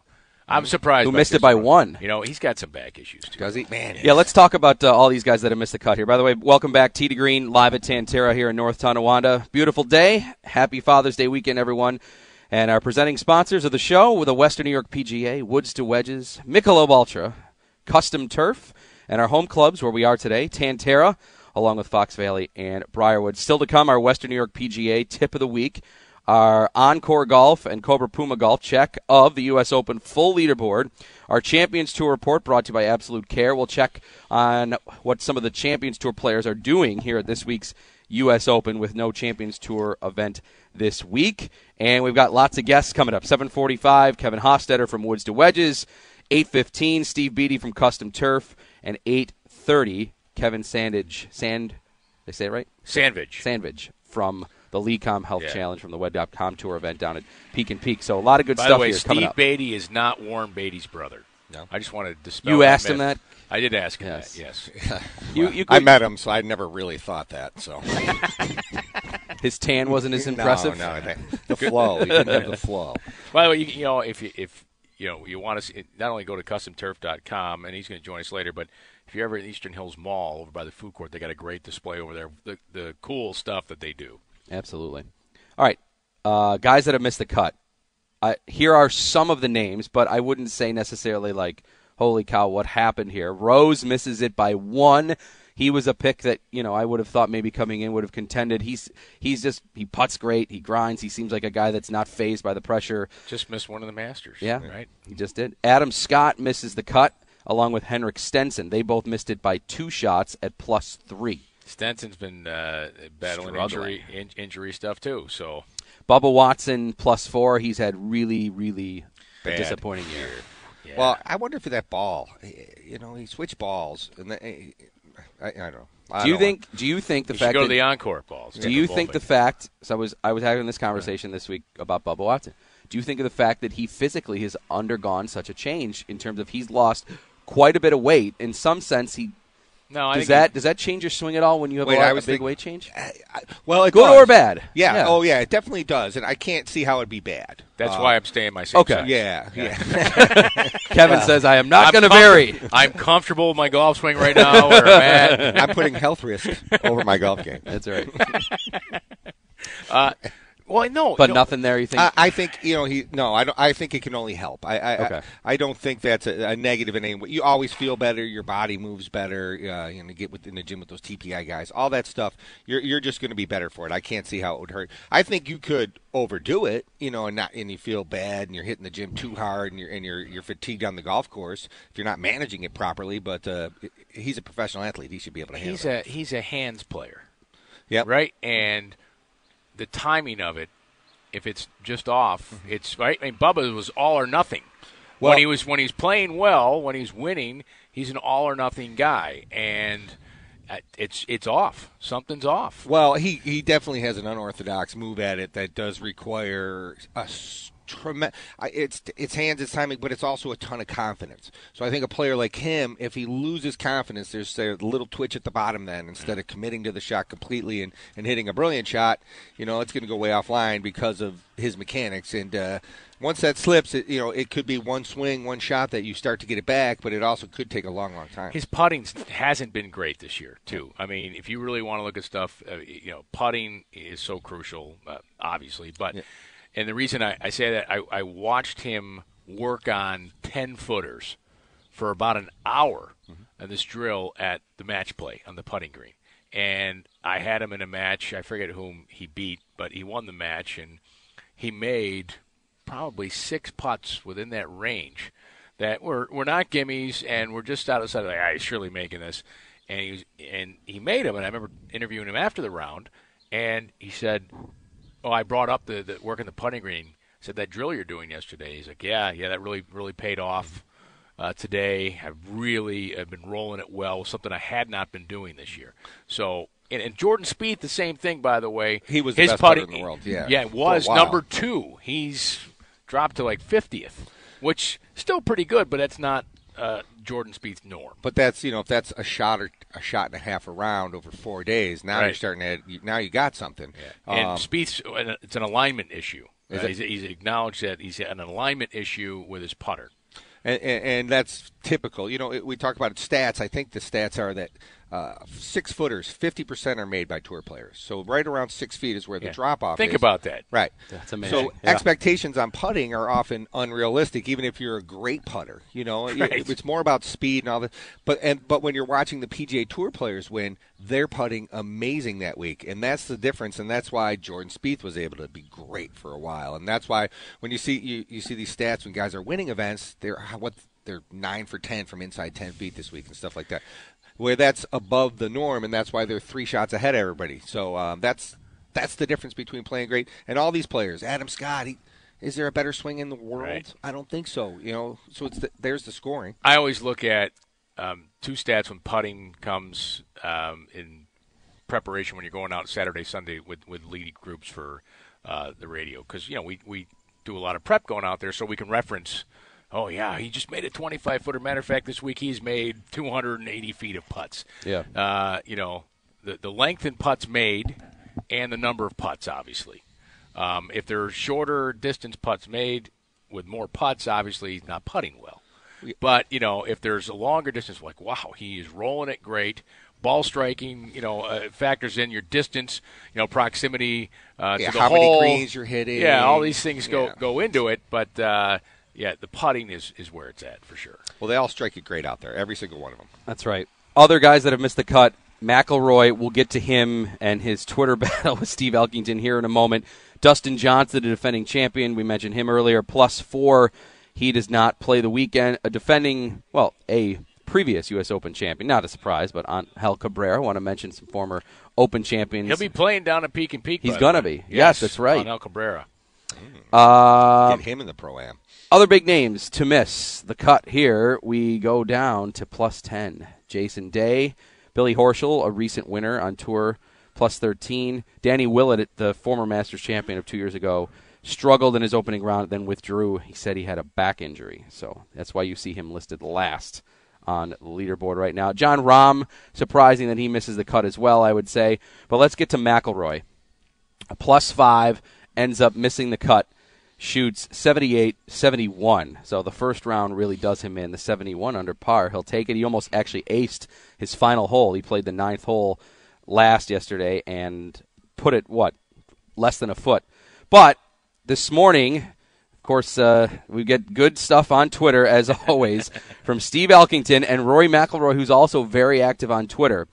I'm surprised. Who missed it by Rose. one. You know, he's got some back issues too. Does he? Man, yeah, let's talk about uh, all these guys that have missed the cut here. By the way, welcome back, Tee to Green, live at Tantera here in North Tonawanda. Beautiful day. Happy Father's Day weekend, everyone. And our presenting sponsors of the show were the Western New York PGA, Woods to Wedges, Michelob Ultra, Custom Turf, and our home clubs where we are today, Tantera, along with Fox Valley and Briarwood. Still to come, our Western New York PGA tip of the week, our Encore Golf and Cobra Puma Golf check of the U.S. Open full leaderboard, our Champions Tour report brought to you by Absolute Care. We'll check on what some of the Champions Tour players are doing here at this week's U.S. Open with no Champions Tour event this week. And we've got lots of guests coming up. 745, Kevin Hofstetter from Woods to Wedges. 815, Steve Beatty from Custom Turf. And 830, Kevin Sandage. Sand, did I say it right? Sandage. Sandage from the Lecom Health Yeah. Challenge from the Web.com Tour event down at Peek'n Peak. So a lot of good By stuff the way, here coming Steve. Beatty is not Warren Beatty's brother. No. I just wanted to dispel. You that asked him that? I did ask him Yes. that. Yes. You, you I met him, so I never really thought that. So his tan wasn't as impressive. No, that- the flow. He didn't have the flow. By the way, you, you know, if you, if you know you want to see, not only go to customturf.com, and he's going to join us later, but if you're ever at Eastern Hills Mall over by the food court, they got a great display over there. The the cool stuff that they do. Absolutely. All right, uh, guys that have missed the cut. Here are some of the names, but I wouldn't say necessarily like, "Holy cow, what happened here?" Rose misses it by one. He was a pick that you know I would have thought maybe coming in would have contended. He's he's just he puts great. He grinds. He seems like a guy that's not phased by the pressure. Just missed one of the Masters. Yeah, Right. He just did. Adam Scott misses the cut along with Henrik Stenson. They both missed it by two shots at plus three. Stenson's been uh, battling Struggling. injury in, injury stuff too. So Bubba Watson plus four. He's had really really a Bad. disappointing year. yeah. Well, I wonder if that ball, you know, he switched balls, and the, I, I don't know. I Do you don't think? Do you think the you fact go that to the encore balls. do you think the fact? So I was I was having this conversation this week about Bubba Watson. Do you think of the fact that he physically has undergone such a change in terms of he's lost quite a bit of weight? In some sense, he No, I does think that does that change your swing at all when you have Wait, a, lot, I a was big think- weight change? Well, it Good does. or bad? Yeah. Yeah. Oh, yeah. It definitely does, and I can't see how it'd be bad. That's Uh, why I'm staying my same okay. size. Yeah. Yeah. Kevin says I am not I'm going to comfort- vary. I'm comfortable with my golf swing right now. Where I'm. I'm putting health risk over my golf game. That's right. Uh, well, I know, But no, nothing there. You think? I, I think you know he. No, I don't. I think it can only help. I. I, Okay. I, I don't think that's a, a negative in any way. You always feel better. Your body moves better. Uh, you know, get within the gym with those TPI guys. All that stuff. You're you're just going to be better for it. I can't see how it would hurt. I think you could overdo it. You know, and not and you feel bad and you're hitting the gym too hard and you're and you're you're fatigued on the golf course if you're not managing it properly. But uh, he's a professional athlete. He should be able to handle he's it. a he's a hands player, Yep. right? And the timing of it, if it's just off, it's right. I mean, Bubba was all or nothing. Well- when he was when he's playing well, when he's winning, he's an all or nothing guy, and uh, it's it's off. Something's off. Well, he, he definitely has an unorthodox move at it that does require a tremendous. It's it's hands, it's timing, but it's also a ton of confidence. So I think a player like him, if he loses confidence, there's a little twitch at the bottom. Then instead of committing to the shot completely and, and hitting a brilliant shot, you know, it's going to go way offline because of his mechanics. And uh, once that slips, it, you know, it could be one swing, one shot that you start to get it back, but it also could take a long, long time. His putting hasn't been great this year, too. I mean, if you really want to look at stuff, uh, you know, putting is so crucial, uh, obviously. But and the reason I, I say that, I, I watched him work on ten footers for about an hour on this drill at the match play on the putting green, and I had him in a match. I forget whom he beat, but he won the match, and he made probably six putts within that range that were were not gimmies and were just outside. Of like, ah, he's surely making this, and he was, and he made them. And I remember interviewing him after the round, and he said, "Oh, I brought up the, the work in the putting green." I said that drill you're doing yesterday. He's like, "Yeah, yeah, that really really paid off." Uh, today, I've really have been rolling it well, something I had not been doing this year. So, and, and Jordan Spieth, the same thing, by the way. He was the his best putter putting in the world, yeah, yeah, was number two. He's dropped to like fiftieth, which still pretty good, but that's not uh, Jordan Spieth's norm. But that's you know if that's a shot or a shot and a half around over four days, now you're starting to you- now you got something. And Um, Spieth's it's an alignment issue. Is Uh, it? he's, he's acknowledged that he's had an alignment issue with his putter. and, and, and that's typical. You know, it, we talk about stats. I think the stats are that uh, six footers, fifty percent are made by tour players. So right around six feet is where the Yeah. drop off. Think is. about that. Right. That's amazing. So Yeah. expectations on putting are often unrealistic, even if you're a great putter. You know, It- Right. it's more about speed and all that. But and but when you're watching the PGA Tour players win, they're putting amazing that week, and that's the difference. And that's why Jordan Spieth was able to be great for a while. And that's why when you see you, you see these stats when guys are winning events, they're what they're nine for ten from inside ten feet this week and stuff like that. Where that's above the norm, and that's why they're three shots ahead of everybody. So um, that's that's the difference between playing great and all these players. Adam Scott, he, is there a better swing in the world? Right. I don't think so. You know, so it's the, there's the scoring. I always look at um, two stats when putting comes um, in preparation when you're going out Saturday, Sunday with with lead groups for uh, the radio because you know we we do a lot of prep going out there so we can reference. Oh yeah, he just made a 25 footer. Matter of fact, this week he's made 280 feet of putts. Yeah. Uh, you know, the the length in putts made and the number of putts, obviously. Um, if there are shorter distance putts made with more putts, obviously he's not putting well. But you know, if there's a longer distance, like wow, he is rolling it great. Ball striking, you know, uh, factors in your distance, you know, proximity uh, Yeah, to the how many greens you're hitting. Yeah, all these things go Yeah. go into it. But uh, yeah, the putting is is where it's at for sure. Well, they all strike it great out there, every single one of them. That's right. Other guys that have missed the cut, McIlroy, we'll get to him and his Twitter battle with Steve Elkington here in a moment. Dustin Johnson, the defending champion, we mentioned him earlier, plus four. He does not play the weekend. A defending, well, a previous U.S. Open champion, not a surprise, but on Hel Cabrera. I want to mention some former Open champions. He'll be playing down at Peek'n Peak. He's gonna be. Yes, that's right. Angel Cabrera. Uh, Get him in the pro am. Other big names to miss the cut here. We go down to plus 10. Jason Day, Billy Horschel, a recent winner on tour, plus 13. Danny Willett, the former Masters champion of two years ago, struggled in his opening round, then withdrew. He said he had a back injury. So that's why you see him listed last on the leaderboard right now. Jon Rahm, surprising that he misses the cut as well, I would say. But let's get to McElroy. A plus five ends up missing the cut. Shoots 78 71. So the first round really does him in. The 71 under par. He'll take it. He almost actually aced his final hole. He played the ninth hole last yesterday and put it, what, less than a foot. But this morning, of course, uh, we get good stuff on Twitter as always from Steve Elkington and Rory McIlroy, who's also very active on Twitter.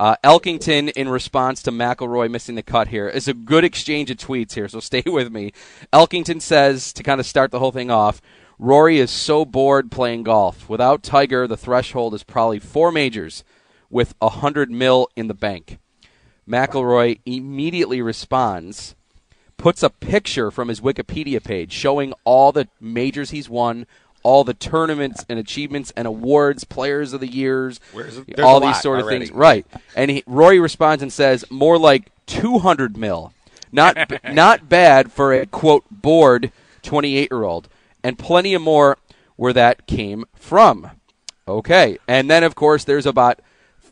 Uh, Elkington, in response to McIlroy missing the cut here, is a good exchange of tweets here, so stay with me. Elkington says, to kind of start the whole thing off, Rory is so bored playing golf. Without Tiger, the threshold is probably four majors with a hundred mil in the bank. McIlroy immediately responds, puts a picture from his Wikipedia page showing all the majors he's won, all the tournaments and achievements and awards, players of the years, it- all these sort of already. things. Right. And he, Rory responds and says, more like 200 mil. Not, not bad for a, quote, bored 28 year old. And plenty of more where that came from. Okay. And then, of course, there's about,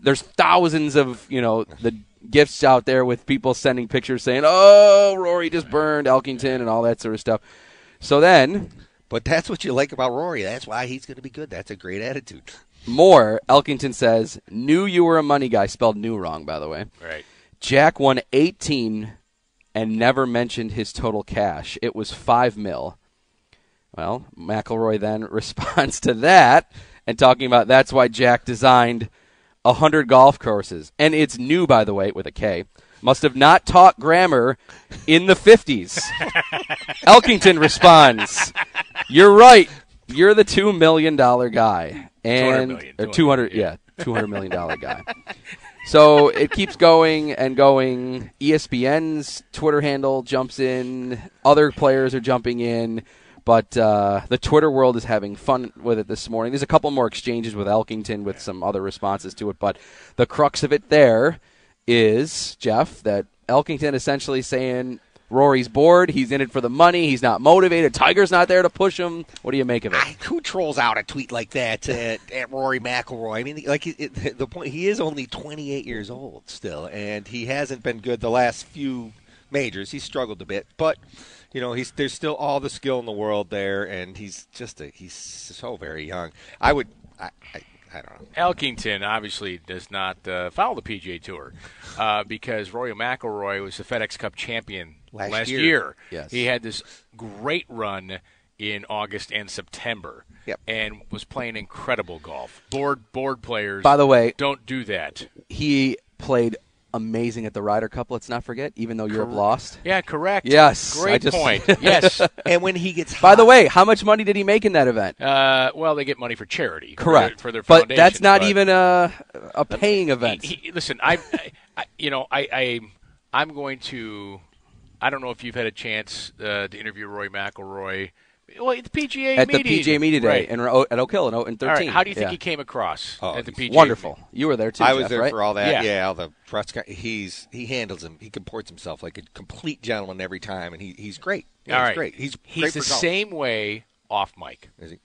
there's thousands of, you know, the gifts out there with people sending pictures saying, oh, Rory just burned Elkington and all that sort of stuff. So then, But that's what you like about Rory. That's why he's going to be good. That's a great attitude. more, Elkington says, knew you were a money guy, spelled new wrong, by the way. Right. Jack won 18 and never mentioned his total cash. It was 5 mil. Well, McIlroy then responds to that and talking about that's why Jack designed 100 golf courses. And it's new, by the way, with a K. Must have not taught grammar in the 50s. Elkington responds, You're right. You're the $2 million guy. And, million, or 200, 200 yeah, $200 million guy. So it keeps going and going. ESPN's Twitter handle jumps in. Other players are jumping in. But uh, the Twitter world is having fun with it this morning. There's a couple more exchanges with Elkington with some other responses to it. But the crux of it there is, Jeff, that Elkington essentially saying Rory's bored. He's in it for the money. He's not motivated. Tiger's not there to push him. What do you make of it? I, who trolls out a tweet like that at, at Rory McIlroy? I mean, like it, the point, he is only 28 years old still, and he hasn't been good the last few majors. He's struggled a bit, but you know, he's there's still all the skill in the world there, and he's just a, he's so very young. I would, I, I, I don't know. Elkington obviously does not uh, follow the PGA Tour uh, because Rory McIlroy was the FedEx Cup champion Last year. year. Yes. He had this great run in August and September. Yep. And was playing incredible golf. Board board players By the way, don't do that. he played amazing at the Ryder Cup. Let's not forget, even though Europe lost. Yeah, correct. Yes, Great just- point. yes. And when he gets By the way, how much money did he make in that event? Uh, well, they get money for charity. for Correct. their- For their, but that's not but- even a a paying event. He, he- listen, I, I, you know, I, I, I'm going to. I don't know if you've had a chance uh, to interview Roy McIlroy. Well, at the PGA at the. PGA media day Right. in, Ro- at Oak Hill in, in 13. All right. How do you think Yeah. he came across Oh, at the PGA? Wonderful. You were there too. I was Jeff, there right? for all that. Yeah. Yeah. all the press. He's he handles him. He comports himself like a complete gentleman every time, and he, he's great. Yeah, All he's right. great. He's he's great the for golf. same way off mic. Is he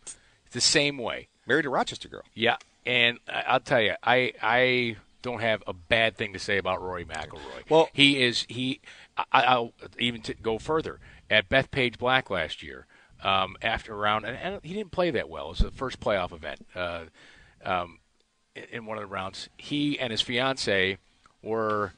The same way. married a Rochester girl? Yeah, and I- I'll tell you, I I don't have a bad thing to say about Rory McIlroy. Well- he is he. I, I'll even to go further at Bethpage Black last year. Um, after a round, and, and he didn't play that well. It was the first playoff event. Uh, um, in- in one of the rounds, he and his fiance were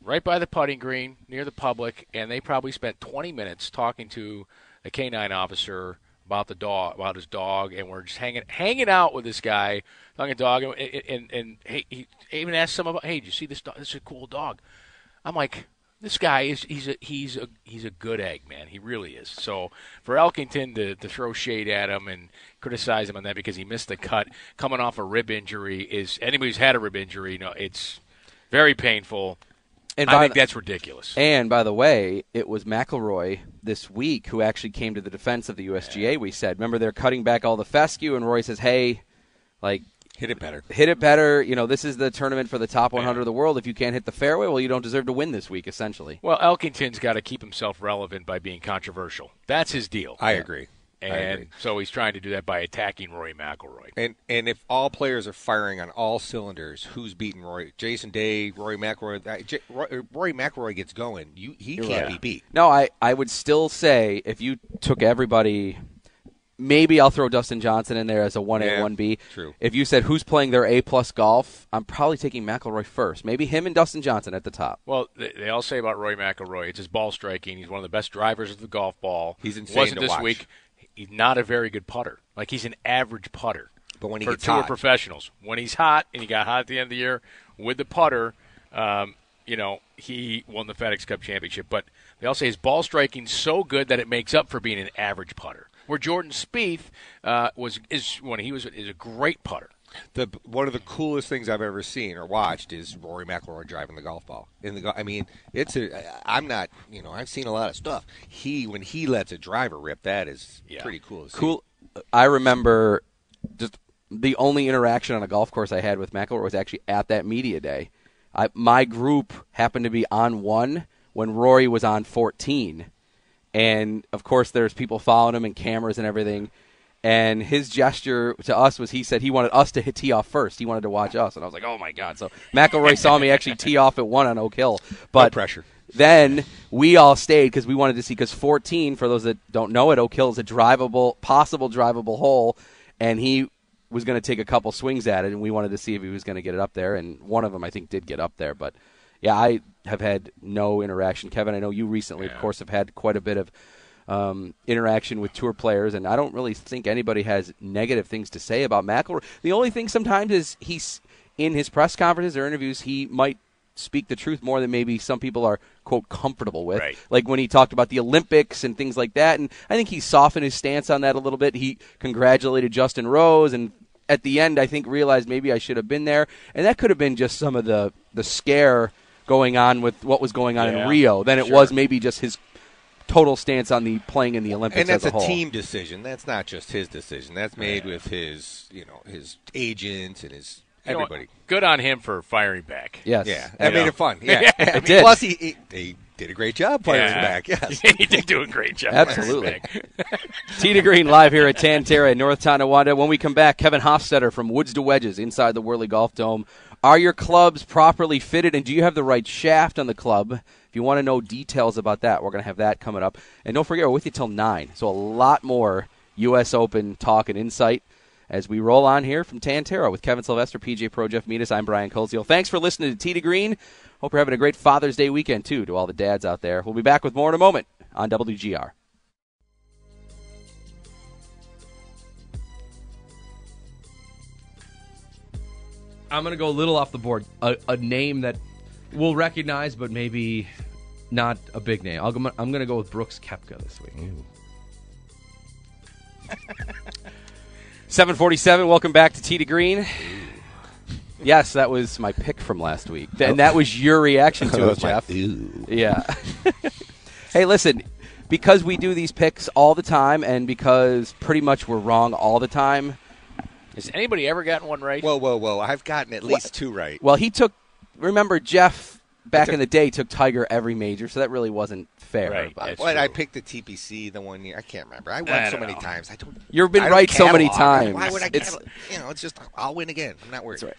right by the putting green near the public, and they probably spent 20 minutes talking to the canine officer about the dog, about his dog, and we're just hanging hanging out with this guy, talking dog, and and, and, and he, he even asked some about, hey, did you see this dog? This is a cool dog. I'm like, this guy is he's a he's a he's a good egg, man. He really is. So for Elkington to, to throw shade at him and criticize him on that because he missed the cut, coming off a rib injury is anybody who's had a rib injury, you know, it's very painful. And I think the- that's ridiculous. And by the way, it was McIlroy this week who actually came to the defense of the USGA. We said, remember they're cutting back all the fescue, and Roy says, "Hey, like Hit it better. hit it better. You know, this is the tournament for the top 100 of the world. If you can't hit the fairway, well, you don't deserve to win this week, essentially." Well, Elkington's got to keep himself relevant by being controversial. That's his deal. I agree. and agree. so he's trying to do that by attacking Rory McIlroy. And and if all players are firing on all cylinders, who's beating Roy? Jason Day, Rory McIlroy. uh, J- Roy, Rory McIlroy gets going. You he can't be beat. No, I, I would still say if you took everybody, maybe I'll throw Dustin Johnson in there as a one A one B. true. If you said who's playing their A plus golf, I'm probably taking McIlroy first. Maybe him and Dustin Johnson at the top. Well, they, they all say about Roy McIlroy, it's his ball striking. He's one of the best drivers of the golf ball. He's insane Wasn't to this watch. week. He's not a very good putter. Like he's an average putter. But when he for gets tour hot. professionals, when he's hot and he got hot at the end of the year with the putter, um, you know he won the FedEx Cup championship. But they all say his ball striking so good that it makes up for being an average putter. Where Jordan Spieth uh, was is when he was is a great putter. The one of the coolest things I've ever seen or watched is Rory McIlroy driving the golf ball. In the, I mean, it's a. I'm not, you know, I've seen a lot of stuff. He when he lets a driver rip, that is Yeah. pretty cool. To see. Cool. I remember just the only interaction on a golf course I had with McIlroy was actually at that media day. I, my group happened to be on one when Rory was on 14. And of course, there's people following him and cameras and everything. And his gesture to us was he said he wanted us to hit tee off first. He wanted to watch us. And I was like, oh my God. So McIlroy saw me actually tee off at one on Oak Hill. But pressure. then we all stayed because we wanted to see because 14 for those that don't know it oak hill is a drivable possible drivable hole and he was going to take a couple swings at it and we wanted to see if he was going to get it up there and one of them i think did get up there but yeah i have had no interaction kevin i know you recently of course have had quite a bit of um, interaction with tour players, and I don't really think anybody has negative things to say about McIlroy. The only thing sometimes is he's in his press conferences or interviews, he might speak the truth more than maybe some people are quote comfortable with. Right. Like when he talked about the Olympics and things like that, and I think he softened his stance on that a little bit. He congratulated Justin Rose and. At the end, I think realized maybe I should have been there, and that could have been just some of the the scare going on with what was going on in Rio. Then it sure. was maybe just his total stance on the playing in the Olympics and that's as a, a, whole. team decision. That's not just his decision. That's made with his, you know, his agents and his You know everybody. Good on him for firing back. Yes. Yeah, You that made know. it fun. Yeah, I mean, did. Plus, he, he he did a great job firing Yeah. back. Yes. he did do a great job. Absolutely. firing back. Tee to Green live here at Tantera in North Tonawanda. When we come back, Kevin Hofstetter from Woods to Wedges inside the Whirly Golf Dome. Are your clubs properly fitted, and do you have the right shaft on the club? If you want to know details about that, we're going to have that coming up. And don't forget, we're with you till 9, so a lot more U.S. Open talk and insight as we roll on here from Tantera with Kevin Sylvester, PGA Pro, Jeff Metis. I'm Brian Koziel. Thanks for listening to to Green. Hope you're having a great Father's Day weekend, too, to all the dads out there. We'll be back with more in a moment on WGR. I'm going to go a little off the board. A, a name that we'll recognize, but maybe not a big name. I'll go, I'm going to go with Brooks Koepka this week. 747, welcome back to Tee to Green. Yes, that was my pick from last week. And that was your reaction to it, Jeff. Yeah. hey, listen, because we do these picks all the time and because pretty much we're wrong all the time, Has anybody ever gotten one right? Whoa, whoa, whoa! I've gotten at least two right. well, he took, remember, Jeff back took- in the day took Tiger every major, so that really wasn't fair. Right. But That's I picked the TPC the one year. I can't remember. I won I so many know. times. I don't. You've been I don't right so many times. Why would I? It's- Catalog? You know, it's just I'll win again. I'm not worried. That's right.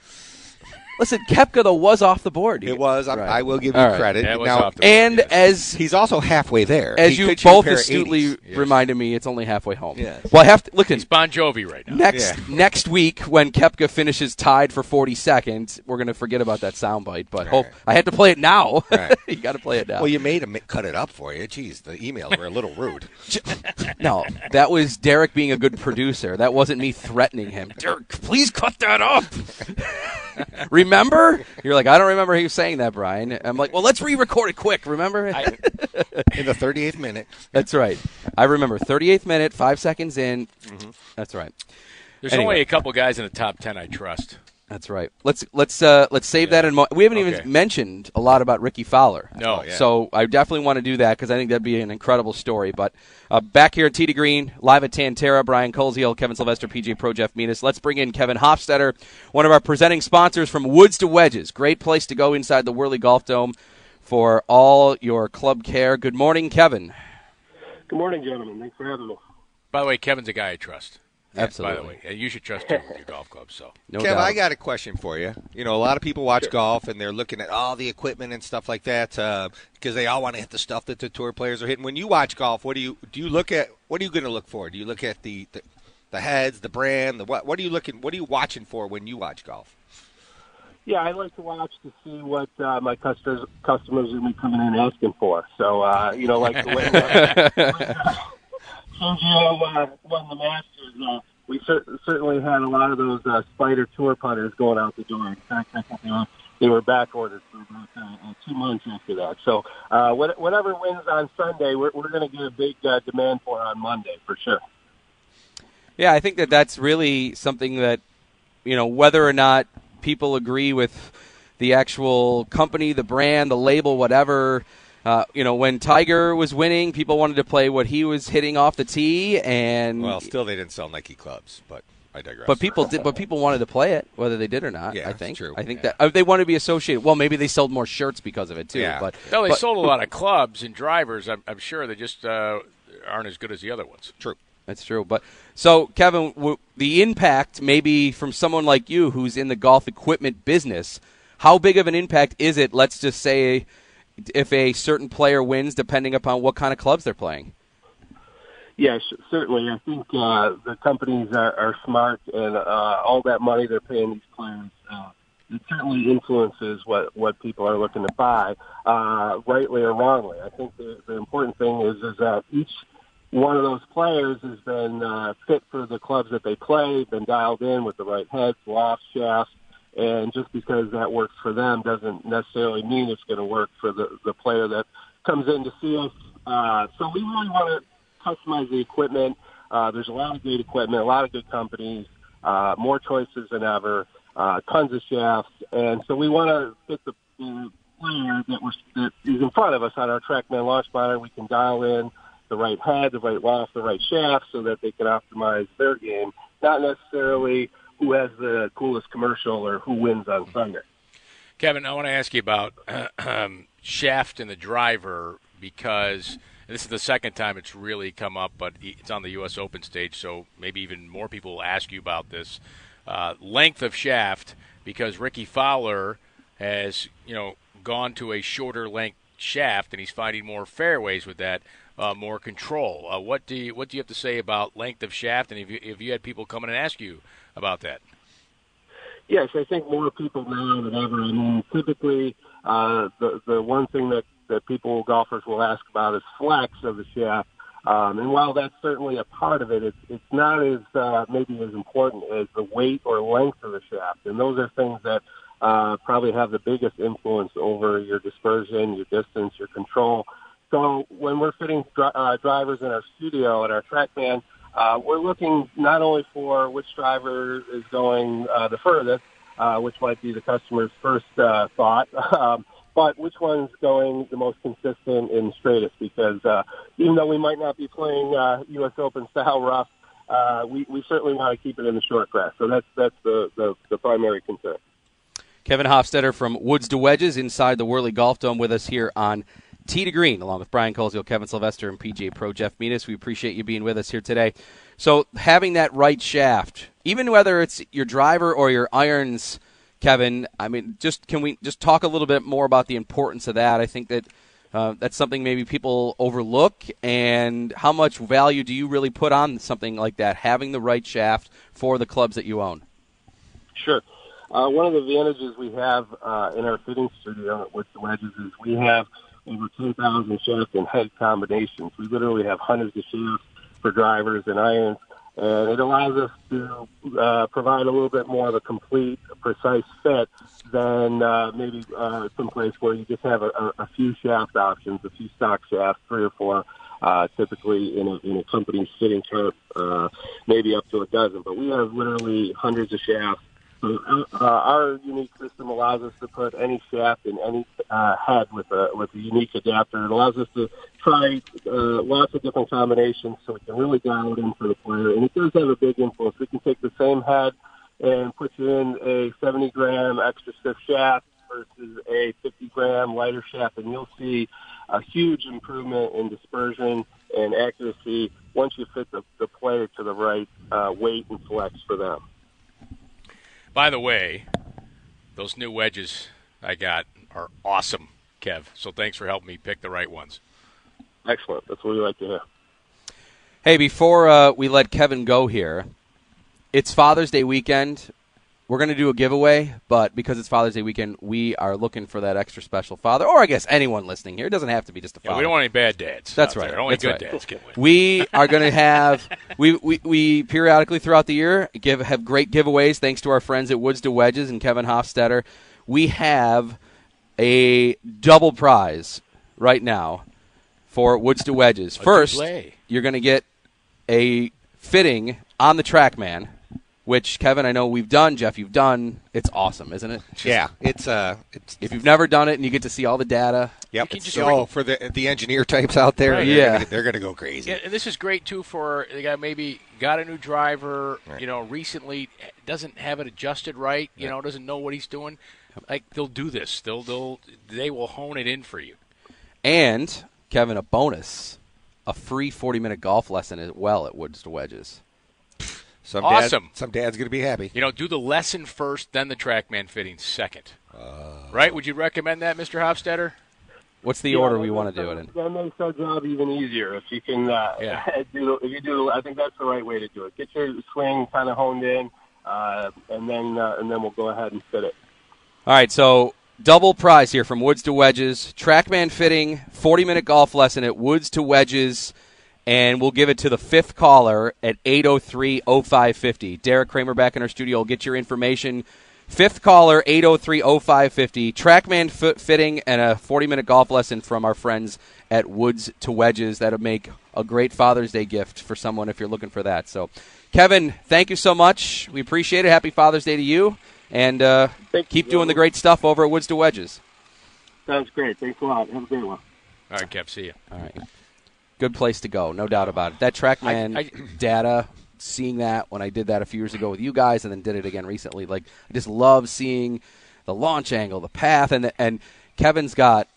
Listen, Koepka, though, was off the board. It was. I, Right. I will give you All right. credit. Yeah, it was now, off the And Yes. as he's also halfway there. as He you could shoot a both astutely 80s. Yes. reminded me, it's only halfway home. Yes. Well, I have to look at He's Bon Jovi right now. next Yeah. next week when Koepka finishes tied for 42nd. We're going to forget about that soundbite, but hope I had to play it now. Right. you got to play it now. Well, you made him cut it up for you. Jeez, the emails were a little rude. no, that was Derek being a good producer. That wasn't me threatening him. Derek, please cut that up. remember? You're like, I don't remember he was saying that, Brian. I'm like, well, let's re-record it quick. Remember? In the 38th minute, That's right. I remember 38th minute, five seconds in. Mm-hmm. That's right. There's Anyway. only a couple guys in the top ten I trust. That's right. Let's let's uh, let's save that in. Mo- we haven't Okay. even mentioned a lot about Rickie Fowler. No. Yeah. So I definitely want to do that because I think that'd be an incredible story. But uh, back here at Tee to Green, live at Tantera, Brian Koziel, Kevin Sylvester, PGA Pro, Jeff Metis. Let's bring in Kevin Hofstetter, one of our presenting sponsors from Woods to Wedges. Great place to go inside the Whirly Golf Dome for all your club care. Good morning, Kevin. Good morning, gentlemen. Thanks for having me. By the way, Kevin's a guy I trust. Absolutely. By the way, and you should trust him with your golf club. So No Kev, doubt. I got a question for you. You know, a lot of people watch golf and they're looking at all the equipment and stuff like that because they all want to hit the stuff that the tour players are hitting. When you watch golf, what do you do? You look at what are you going to look for? Do you look at the, the the heads, the brand, the what? What are you looking? What are you watching for when you watch golf? Yeah, I like to watch to see what uh, my customers customers are gonna be coming in asking for. So uh, you know, like when, uh, when uh, uh, won the Masters, uh, we cer- certainly had a lot of those uh, spider tour putters going out the door. In fact, they were they were back ordered for about uh, uh, two months after that. So uh, what, whatever wins on Sunday, we're, we're going to get a big uh, demand for on Monday for sure. Yeah, I think that that's really something that, you know, whether or not people agree with the actual company, the brand, the label, whatever. Uh, you know, when Tiger was winning, people wanted to play what he was hitting off the tee, and Well, still they didn't sell Nike clubs, but I digress. but people did, but people wanted to play it, whether they did or not. Yeah, I it's think. true. I think Yeah. that uh, they want to be associated. Well, maybe they sold more shirts because of it too. Yeah. But no, they but- sold a lot of clubs and drivers. I'm, I'm sure they just uh, aren't as good as the other ones. True. That's true. But so, Kevin, w- the impact maybe from someone like you who's in the golf equipment business, how big of an impact is it? Let's just say if a certain player wins, depending upon what kind of clubs they're playing. Yes, certainly. I think uh, the companies are, are smart, and uh, all that money they're paying these players, uh, it certainly influences what what people are looking to buy, uh, rightly or wrongly. I think the, the important thing is is that each one of those players has been uh, fit for the clubs that they play, been dialed in with the right heads, lofts, shafts, and just because that works for them doesn't necessarily mean it's going to work for the the player that comes in to see us. Uh, so we really want to customize the equipment. Uh, there's a lot of great equipment, a lot of good companies, uh, more choices than ever, uh, tons of shafts, and so we want to fit the, the player that, we're, that is in front of us on our TrackMan launch monitor. We can dial in the right head, the right loft, the right shaft, so that they can optimize their game, not necessarily who has the coolest commercial or who wins on Sunday. Kevin, I want to ask you about um, shaft and the driver because this is the second time it's really come up, but it's on the U.S. Open stage, so maybe even more people will ask you about this uh, length of shaft because Rickie Fowler has you know gone to a shorter length shaft and he's finding more fairways with that. Uh, more control. Uh, what do you what do you have to say about length of shaft? And if you, if you had people coming and ask you about that, Yes, I think more people now than ever. I mean, typically, uh, the the one thing that that people golfers will ask about is flex of the shaft. Um, and while that's certainly a part of it, it's it's not as uh, maybe as important as the weight or length of the shaft. And those are things that uh, probably have the biggest influence over your dispersion, your distance, your control. So when we're fitting dri- uh, drivers in our studio at our TrackMan, uh, we're looking not only for which driver is going uh, the furthest, uh, which might be the customer's first uh, thought, um, but which one's going the most consistent and straightest. Because uh, even though we might not be playing uh, U.S. Open style rough, uh, we, we certainly want to keep it in the short grass. So that's that's the, the, the primary concern. Kevin Hofstetter from Woods to Wedges inside the Whirly Golf Dome with us here on Tee to Green, along with Brian Koziel, Kevin Sylvester, and PGA Pro Jeff Menas. We appreciate you being with us here today. So, having that right shaft, even whether it's your driver or your irons, Kevin, I mean, just can we just talk a little bit more about the importance of that? I think that uh, that's something maybe people overlook, and how much value do you really put on something like that, having the right shaft for the clubs that you own? Sure. Uh, one of the advantages we have uh, in our fitting studio with the wedges is we have over 10,000 shaft and head combinations. We literally have hundreds of shafts for drivers and irons, and it allows us to uh, provide a little bit more of a complete, precise fit than uh, maybe uh, someplace where you just have a, a, few shaft options, a few stock shafts, three or four. Uh, typically in a, in a company's fitting chart, uh, maybe up to a dozen, but we have literally hundreds of shafts uh, our unique system allows us to put any shaft in any uh, head with a with a unique adapter. It allows us to try uh, lots of different combinations, so we can really dial it in for the player. And it does have a big influence. We can take the same head and put you in a 70 gram extra stiff shaft versus a 50 gram lighter shaft, and you'll see a huge improvement in dispersion and accuracy once you fit the, the player to the right uh, weight and flex for them. By the way, those new wedges I got are awesome, Kev. So thanks for helping me pick the right ones. Excellent. That's what we like to hear. Hey, before uh, we let Kevin go here, it's Father's Day weekend. We're going to do a giveaway, but because it's Father's Day weekend, we are looking for that extra special father, or I guess anyone listening here. It doesn't have to be just a Yeah, father. we don't want any bad dads. That's right. there. Only That's good right. dads. We are going to have we, we we periodically throughout the year give have great giveaways thanks to our friends at Woods to Wedges and Kevin Hofstetter. We have a double prize right now for Woods to Wedges. First, play. you're going to get a fitting on the TrackMan, which Kevin, I know we've done. Jeff, you've done. It's awesome, isn't it? Yeah, it's uh, it's If you've never done it and you get to see all the data, yep. can It's, just- oh, for the the engineer types out there, Right. they're Yeah. gonna, they're gonna go crazy. Yeah, and this is great too for the guy maybe got a new driver, you know, recently doesn't have it adjusted right, you know, doesn't know what he's doing. Like they'll do this. They'll they'll they will hone it in for you. And Kevin, a bonus, a free forty-minute golf lesson as well at Woods to Wedges. Some dad- Awesome. some dad's gonna be happy. You know, do the lesson first, then the TrackMan fitting second. Uh, right? Would you recommend that, Mr. Hofstetter? What's the Yeah, order we want to do it in? That makes our job even easier if you can. Uh, Yeah. do if you do. I think that's the right way to do it. Get your swing kind of honed in, uh, and then uh, and then we'll go ahead and fit it. All right, so double prize here from Woods to Wedges. Trackman fitting, 40 minute golf lesson at Woods to Wedges, and we'll give it to the fifth caller at 803 0550. Derek Kramer back in our studio will get your information. Fifth caller, 803 0550. Trackman foot fitting and a 40 minute golf lesson from our friends at Woods to Wedges. That'll make a great Father's Day gift for someone if you're looking for that. So, Kevin, thank you so much. We appreciate it. Happy Father's Day to you. And uh, Thank you, keep doing the great stuff over at Woods to Wedges. Sounds great. Thanks a lot. Have a great one. All right, Kev, see you. All right. Good place to go, no doubt about it. That TrackMan I- I- data, seeing that when I did that a few years ago with you guys and then did it again recently, like I just love seeing the launch angle, the path, and the, and Kevin's got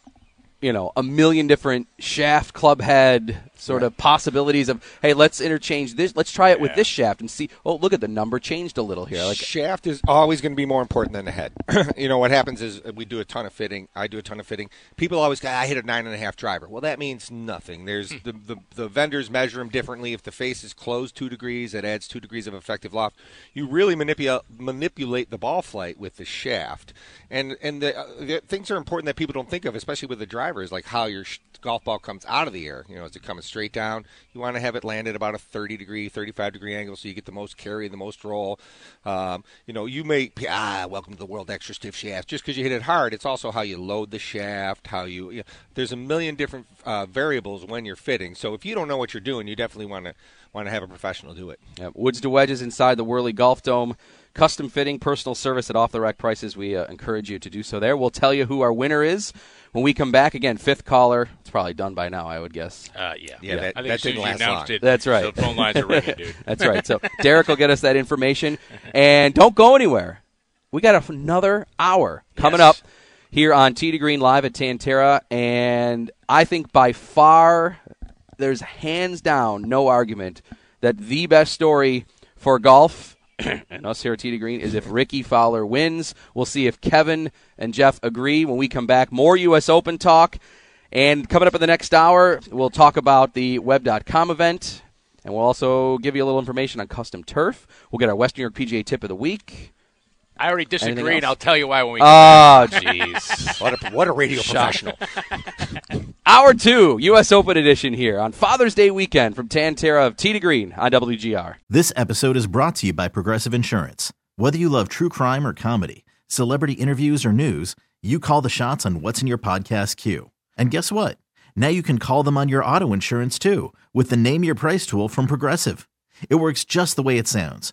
you know a million different shaft, club head sort of possibilities of hey, let's interchange this, let's try it with this shaft and see. Oh, look at the number changed a little here. Like shaft is always going to be more important than the head. you know what happens is uh, we do a ton of fitting. I do a ton of fitting. People always go, "I hit a nine and a half driver." Well, that means nothing. There's the, the the vendors measure them differently. If the face is closed two degrees, it adds two degrees of effective loft. You really manipulate manipulate the ball flight with the shaft, and and the, uh, the things are important that people don't think of, especially with the drivers, like how your sh- golf ball comes out of the air. You know, is it coming straight down? You want to have it land at about a 30 degree, 35 degree angle, so you get the most carry and the most roll. Um, you know, you may ah, welcome to the world extra stiff shaft. Just because you hit it hard, it's also how you load the shaft, how you. you know, there's a million different uh, variables when you're fitting. So if you don't know what you're doing, you definitely want to want to have a professional do it. Yeah, Woods to wedges inside the Whirly Golf Dome. Custom fitting, personal service at off the rack prices. We uh, encourage you to do so there. We'll tell you who our winner is when we come back. Again, fifth caller. It's probably done by now, I would guess. Uh, yeah. Yeah, that- I think that didn't last long. it, That's right. The phone lines are ringing, dude. That's right. So Derek will get us that information. And don't go anywhere. We got another hour coming Yes. up here on Tee to Green Live at Tantera. And I think by far, there's hands down no argument that the best story for golf and us here at Tee to Green is if Ricky Fowler wins. We'll see if Kevin and Jeff agree when we come back. More U.S. Open talk. And coming up in the next hour, we'll talk about the web.com event. And we'll also give you a little information on custom turf. We'll get our Western New York PGA tip of the week. I already disagree, and? I'll tell you why when we. Oh, jeez. What a what a radio professional. Hour two, U.S. Open edition here on Father's Day weekend from Tantera of Tee to Green on WGR. This episode is brought to you by Progressive Insurance. Whether you love true crime or comedy, celebrity interviews or news, you call the shots on what's in your podcast queue. And guess what? Now you can call them on your auto insurance too with the Name Your Price tool from Progressive. It works just the way it sounds.